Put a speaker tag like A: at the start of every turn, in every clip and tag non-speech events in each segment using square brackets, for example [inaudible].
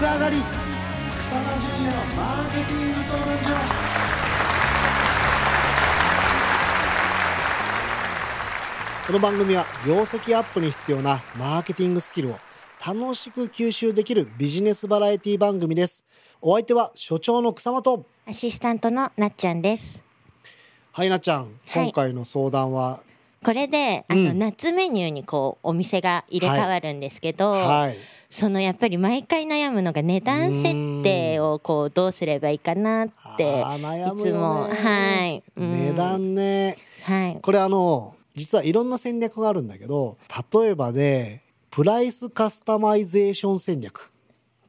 A: 上がり。草間淳也のマーケティング相談所。この番組は業績アップに必要なマーケティングスキルを楽しく吸収できるビジネスバラエティ番組です。お相手は所長の草間と。
B: アシスタントのなっちゃんです。
A: はいなっちゃん、
B: はい。
A: 今回の相談は？
B: これで、あの、夏メニューにこう、お店が入れ替わるんですけど、
A: はい
B: そのやっぱり毎回悩むのが値段設定をこう、どうすればいいかなって、いつも、
A: ね
B: はい。うん。
A: 値段ね。
B: はい。
A: これあの実はいろんな戦略があるんだけど例えばで price customization 戦略。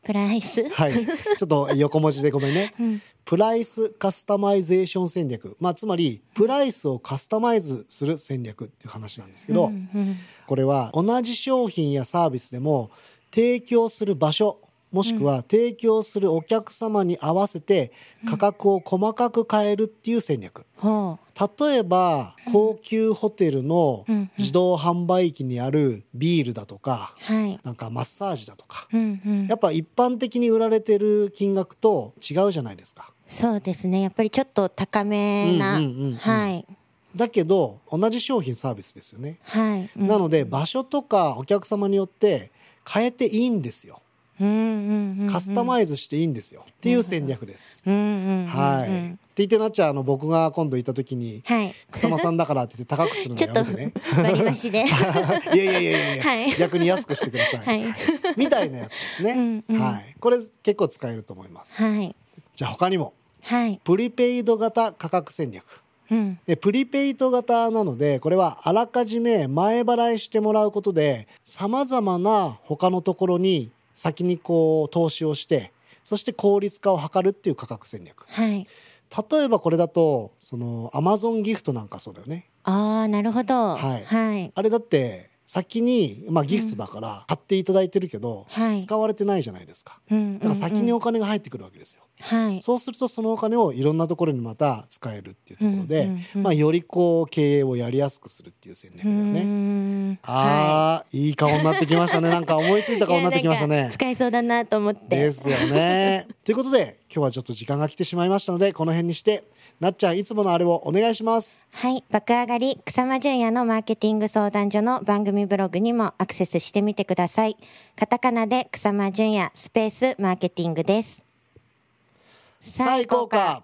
B: price？
A: はい。ちょっと横文字でごめんね、[laughs] price customization 戦略。まあつまりプライスをカスタマイズする戦略っていう話なんですけど、これは同じ商品やサービスでも提供する場所もしくは提供するお客様に合わせて価格を細かく変えるっていう戦略、
B: ほ
A: 例えば高級ホテルの自動販売機にあるビールだとか
B: う。はい。
A: なんかマッサージだとか
B: うんうん。
A: やっぱ一般的に売られてる金額と違うじゃないですか
B: そうですね。やっぱりちょっと高めな、
A: うんうんうんうん
B: はい。
A: だけど同じ商品サービスですよね
B: はい。うん
A: なので場所とかお客様によって変えていいんですよ
B: うんうんうん。
A: カスタマイズしていいんですよっていう戦略です
B: うんうんうん。
A: はいって言ってなっちゃうあの僕が今度行った時に
B: はい。
A: 草間さんだからって言って高くするのやめてね
B: 割り箸で。
A: いやいやいやいや逆に安くしてください、
B: はい。
A: みたいなやつですね、はいこれ結構使えると思います
B: はい。
A: じゃあ他にも
B: はい。
A: プリペイド型価格戦略
B: うん。
A: でプリペイド型なのでこれはあらかじめ前払いしてもらうことでさまざまな他のところに先にこう投資をしてそして効率化を図るっていう価格戦略
B: はい。
A: 例えばこれだとそのアマゾンギフトなんかそうだよね
B: ああ、なるほど。
A: はい
B: はい。
A: あれだって先に、まあ、ギフトだから買っていただいてるけど、
B: はい
A: 使われてないじゃないですか
B: うん
A: だから先にお金が入ってくるわけですよ、
B: はい。
A: そうするとそのお金をいろんなところにまた使えるっていうところで、
B: うんうんうん
A: まあ、よりこう経営をやりやすくするっていう戦略だよね。
B: ん
A: あー、い、い顔になってきましたね [laughs] なんか思いついた顔になってきましたね。
B: 使えそうだなと思って。
A: ですよね。ということで今日はちょっと時間が来てしまいましたのでこの辺にしてなっちゃんいつものあれをお願いします。
B: はい。爆上がり草間淳也のマーケティング相談所の番組ブログにもアクセスしてみてください。カタカナで草間淳也スペースマーケティングです。
A: さあ行こうか